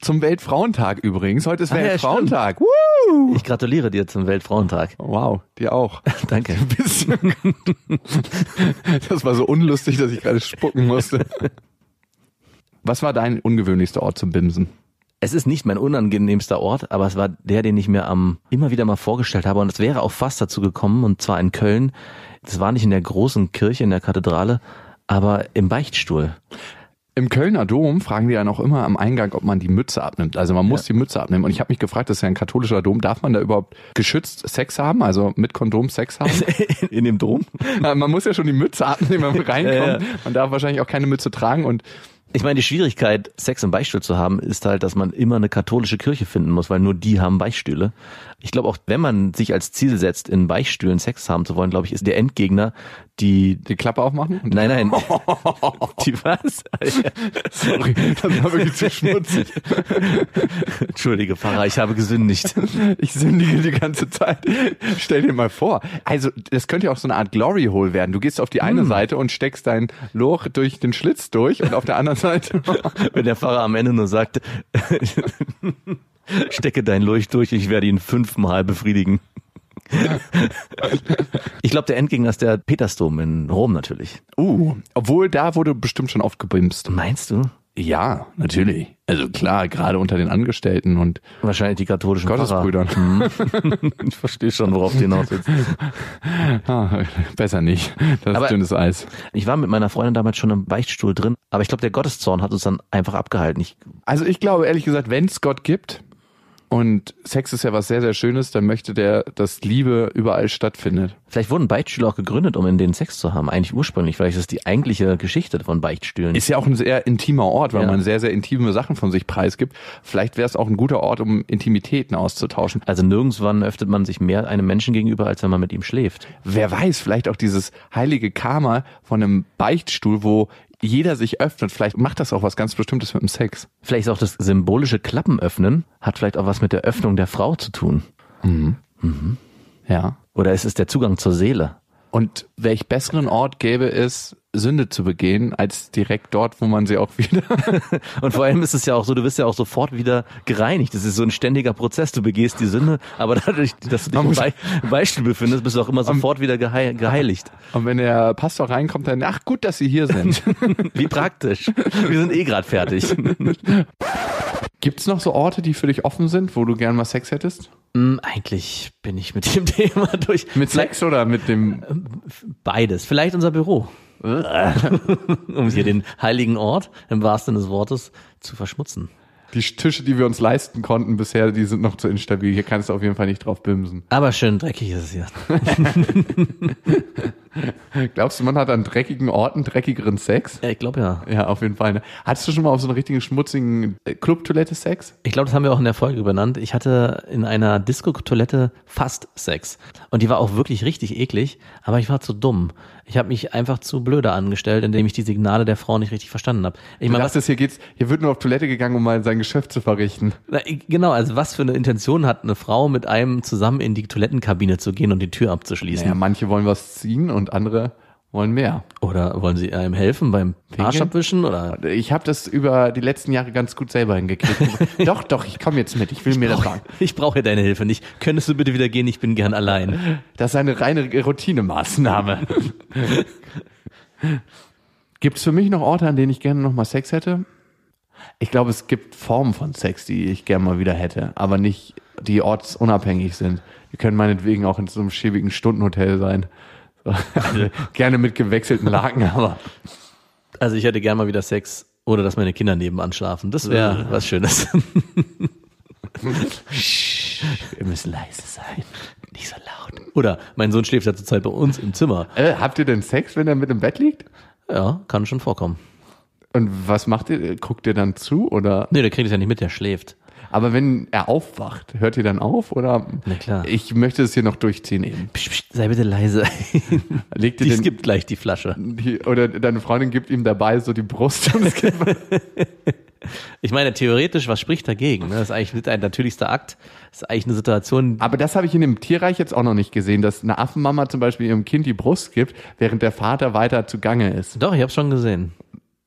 Zum Weltfrauentag übrigens. Heute ist ja, Weltfrauentag. Woo! ich gratuliere dir zum Weltfrauentag. Wow, dir auch. [laughs] Danke. Das war so unlustig, dass ich gerade spucken musste. Was war dein ungewöhnlichster Ort zum Bimsen? Es ist nicht mein unangenehmster Ort, aber es war der, den ich mir am immer wieder mal vorgestellt habe. Und es wäre auch fast dazu gekommen, und zwar in Köln. Das war nicht in der großen Kirche, in der Kathedrale, aber im Beichtstuhl. Im Kölner Dom fragen die ja noch immer am Eingang, ob man die Mütze abnimmt. Also man muss die Mütze abnehmen. Und ich habe mich gefragt, das ist ja ein katholischer Dom, darf man da überhaupt geschützt Sex haben? Also mit Kondom Sex haben? [laughs] In dem Dom? Na, man muss ja schon die Mütze abnehmen, wenn man [laughs] reinkommt. Ja, Man darf wahrscheinlich auch keine Mütze tragen und Ich meine, die Schwierigkeit, Sex im Beichtstuhl zu haben, ist halt, dass man immer eine katholische Kirche finden muss, weil nur die haben Beichtstühle. Ich glaube auch, wenn man sich als Ziel setzt, in Beichtstühlen Sex haben zu wollen, glaube ich, ist der Endgegner die, die Klappe aufmachen. Nein, nein, [laughs] die was? Sorry, das war wirklich zu schmutzig. Entschuldige, Pfarrer, ich habe gesündigt. Ich sündige die ganze Zeit. Stell dir mal vor. Also, das könnte ja auch so eine Art Glory Hole werden. Du gehst auf die eine Seite und steckst dein Loch durch den Schlitz durch und auf der anderen Seite. Wenn der Pfarrer am Ende nur sagt, [laughs] stecke dein Lurch durch, ich werde ihn fünfmal befriedigen. [laughs] Ich glaube, der Endgegner ist der Petersdom in Rom natürlich. Uh, obwohl da wurde bestimmt schon oft gebimst. Meinst du? Ja, natürlich. Also klar, gerade unter den Angestellten und Wahrscheinlich die katholischen Gottesbrüdern. Hm. [laughs] Ich verstehe schon, worauf du hinaus willst. Ah, besser nicht. Das Aber- ist dünnes Eis. Ich war mit meiner Freundin damals schon im Beichtstuhl drin, aber ich glaube, der Gotteszorn hat uns dann einfach abgehalten. Ich, Also ich glaube ehrlich gesagt, wenn es Gott gibt und Sex ist ja was sehr, sehr Schönes, dann möchte der, dass Liebe überall stattfindet. vielleicht wurden Beichtstühle auch gegründet, um in denen Sex zu haben. Eigentlich ursprünglich. Vielleicht ist das die eigentliche Geschichte von Beichtstühlen. Ist ja auch ein sehr intimer Ort, weil Ja. man sehr, sehr intime Sachen von sich preisgibt. Vielleicht wäre es auch ein guter Ort, um Intimitäten auszutauschen. also nirgendswann öffnet man sich mehr einem Menschen gegenüber, als wenn man mit ihm schläft. Wer weiß, vielleicht auch dieses heilige Karma von einem Beichtstuhl, wo jeder sich öffnet. Vielleicht macht das auch was ganz Bestimmtes mit dem Sex. Vielleicht ist auch das symbolische Klappenöffnen, hat vielleicht auch was mit der Öffnung der Frau zu tun. Ja. Oder ist es der Zugang zur Seele? Und welch besseren Ort gäbe es, Sünde zu begehen, als direkt dort, wo man sie auch wieder. [laughs] Und vor allem ist es ja auch so, du wirst ja auch sofort wieder gereinigt. Das ist so ein ständiger Prozess. Du begehst die Sünde, aber dadurch, dass du dich im Be Beichtstuhl befindest, bist du auch immer sofort wieder gehei geheiligt. Und wenn der Pastor reinkommt, dann, ach gut, dass Sie hier sind. [laughs] Wie praktisch. Wir sind eh gerade fertig. [laughs] Gibt's noch so Orte, die für dich offen sind, wo du gern mal Sex hättest? Hm, Eigentlich bin ich mit dem [laughs] Thema durch. Mit Sex oder mit dem Beides. Vielleicht unser Büro. [laughs] um hier den heiligen Ort, im wahrsten Sinne des Wortes, zu verschmutzen. die Tische, die wir uns leisten konnten bisher, die sind noch zu instabil. Hier kannst du auf jeden Fall nicht drauf bimsen. Aber schön dreckig ist es hier. [laughs] [laughs] Glaubst du, man hat an dreckigen Orten dreckigeren Sex? Ja, ich glaube ja. Ja, auf jeden Fall. Ne? Hattest du schon mal auf so einer richtigen schmutzigen äh, Clubtoilette Sex? Ich glaube, das haben wir auch in der Folge benannt. Ich hatte in einer Disco-Toilette fast Sex. Und die war auch wirklich richtig eklig, aber ich war zu dumm. Ich habe mich einfach zu blöde angestellt, indem ich die Signale der Frau nicht richtig verstanden habe. Ich meine, was, dachtest, hier geht's, hier wird nur auf Toilette gegangen, um mal sein Geschäft zu verrichten. na, genau, also was für eine Intention hat eine Frau, mit einem zusammen in die Toilettenkabine zu gehen und die Tür abzuschließen? Ja, manche wollen was ziehen und andere wollen mehr. Oder wollen sie einem helfen beim Arsch abwischen? Oder Ich habe das über die letzten Jahre ganz gut selber hingekriegt. [laughs] doch, doch, ich komme jetzt mit. Ich will mir das sagen. [laughs] ich brauche deine Hilfe nicht. Könntest du bitte wieder gehen? Ich bin gern allein. Das ist eine reine Routinemaßnahme. [laughs] gibt es für mich noch Orte, an denen ich gerne noch mal Sex hätte? Ich glaube, es gibt Formen von Sex, die ich gerne mal wieder hätte, aber nicht, die ortsunabhängig sind. Die können meinetwegen auch in so einem schäbigen Stundenhotel sein. So, Also, gerne mit gewechselten Laken, aber Also ich hätte gern mal wieder Sex oder dass meine Kinder nebenan schlafen. Das wäre was Schönes. [laughs] wir müssen leise sein. Nicht so laut. Oder mein Sohn schläft ja zurzeit bei uns im Zimmer. Äh, habt ihr denn Sex, wenn er mit im Bett liegt? Ja, kann schon vorkommen. Und was macht ihr? Guckt ihr dann zu oder? Nee, der kriegt es ja nicht mit, der schläft. Aber wenn er aufwacht, hört ihr dann auf oder? Na klar. Ich möchte es hier noch durchziehen eben. Psst, psst, sei bitte leise. [laughs] Legt ihr den, skippt gleich die Flasche. die, oder deine Freundin gibt ihm dabei so die Brust und es gibt, [laughs] Ich meine, theoretisch, was spricht dagegen? ne? Das ist eigentlich mit ein natürlichster Akt. Das ist eigentlich eine Situation, Aber das habe ich in dem Tierreich jetzt auch noch nicht gesehen, dass eine Affenmama zum Beispiel ihrem Kind die Brust gibt, während der Vater weiter zugange ist. Doch, ich habe schon gesehen.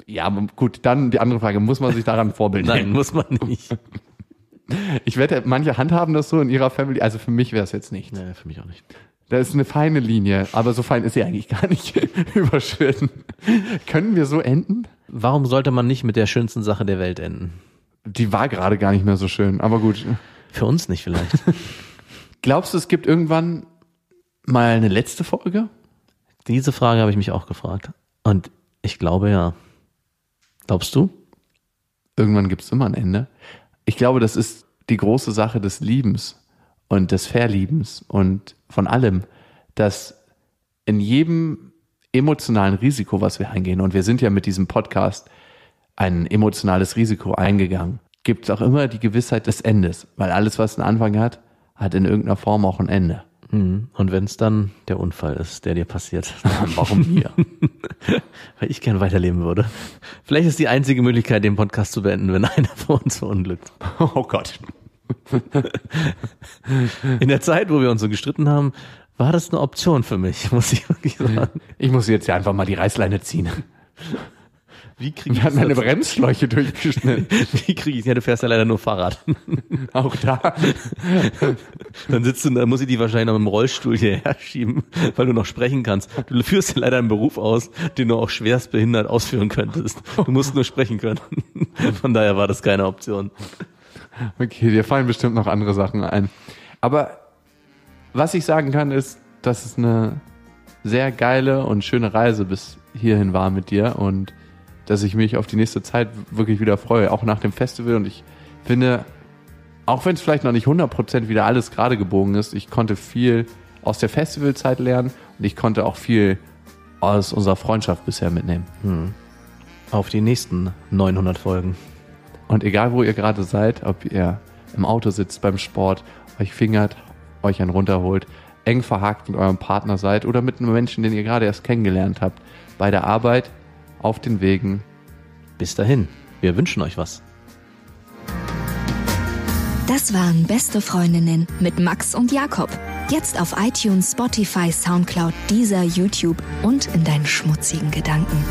Ja, gut, dann die andere Frage, muss man sich daran [laughs] Vorbild Nein, muss man nicht. Ich wette, manche handhaben das so in ihrer Family, also für mich wäre es jetzt nicht. Nee, für mich auch nicht. Da ist eine feine Linie, aber so fein ist sie eigentlich gar nicht [laughs] überschritten. Können wir so enden? Warum sollte man nicht mit der schönsten Sache der Welt enden? Die war gerade gar nicht mehr so schön, aber gut. Für uns nicht vielleicht. [laughs] Glaubst du, es gibt irgendwann mal eine letzte Folge? Diese Frage habe ich mich auch gefragt. Und ich glaube ja. Glaubst du? Irgendwann gibt es immer ein Ende. Ich glaube, das ist die große Sache des Liebens und des Verliebens und von allem, dass in jedem emotionalen Risiko, was wir eingehen, und wir sind ja mit diesem Podcast ein emotionales Risiko eingegangen, gibt es auch immer die Gewissheit des Endes, weil alles, was einen Anfang hat, hat in irgendeiner Form auch ein Ende. Mhm. Und wenn es dann der Unfall ist, der dir passiert. [laughs] Warum mir? [laughs] Weil ich gern weiterleben würde. Vielleicht ist die einzige Möglichkeit, den Podcast zu beenden, wenn [laughs] einer von uns verunglückt. Oh Gott. In der Zeit, wo wir uns so gestritten haben, war das eine Option für mich, muss ich wirklich sagen. Ich muss jetzt ja einfach mal die Reißleine ziehen. Wie kriege Wir ich hatten eine das? Bremsschläuche durchgeschnitten. [laughs] Wie kriege ich Ja, du fährst ja leider nur Fahrrad. [laughs] Auch da. [laughs] Dann sitzt du, dann muss ich die wahrscheinlich noch mit dem Rollstuhl hierher schieben, weil du noch sprechen kannst. Du führst ja leider einen Beruf aus, den du auch schwerst behindert ausführen könntest. Du musst nur sprechen können. Von daher war das keine Option. Okay, dir fallen bestimmt noch andere Sachen ein. Aber was ich sagen kann, ist, dass es eine sehr geile und schöne Reise bis hierhin war mit dir und dass ich mich auf die nächste Zeit wirklich wieder freue, auch nach dem Festival. Und ich finde, auch wenn es vielleicht noch nicht 100% wieder alles gerade gebogen ist, ich konnte viel aus der Festivalzeit lernen und ich konnte auch viel aus unserer Freundschaft bisher mitnehmen. Auf die nächsten 900 Folgen. Und egal, wo ihr gerade seid, ob ihr im Auto sitzt, beim Sport, euch fingert, euch einen runterholt, eng verhakt mit eurem Partner seid oder mit einem Menschen, den ihr gerade erst kennengelernt habt, bei der Arbeit, auf den Wegen. Bis dahin. Wir wünschen euch was. Das waren Beste Freundinnen mit Max und Jakob. Jetzt auf iTunes, Spotify, Soundcloud, dieser YouTube und in deinen schmutzigen Gedanken.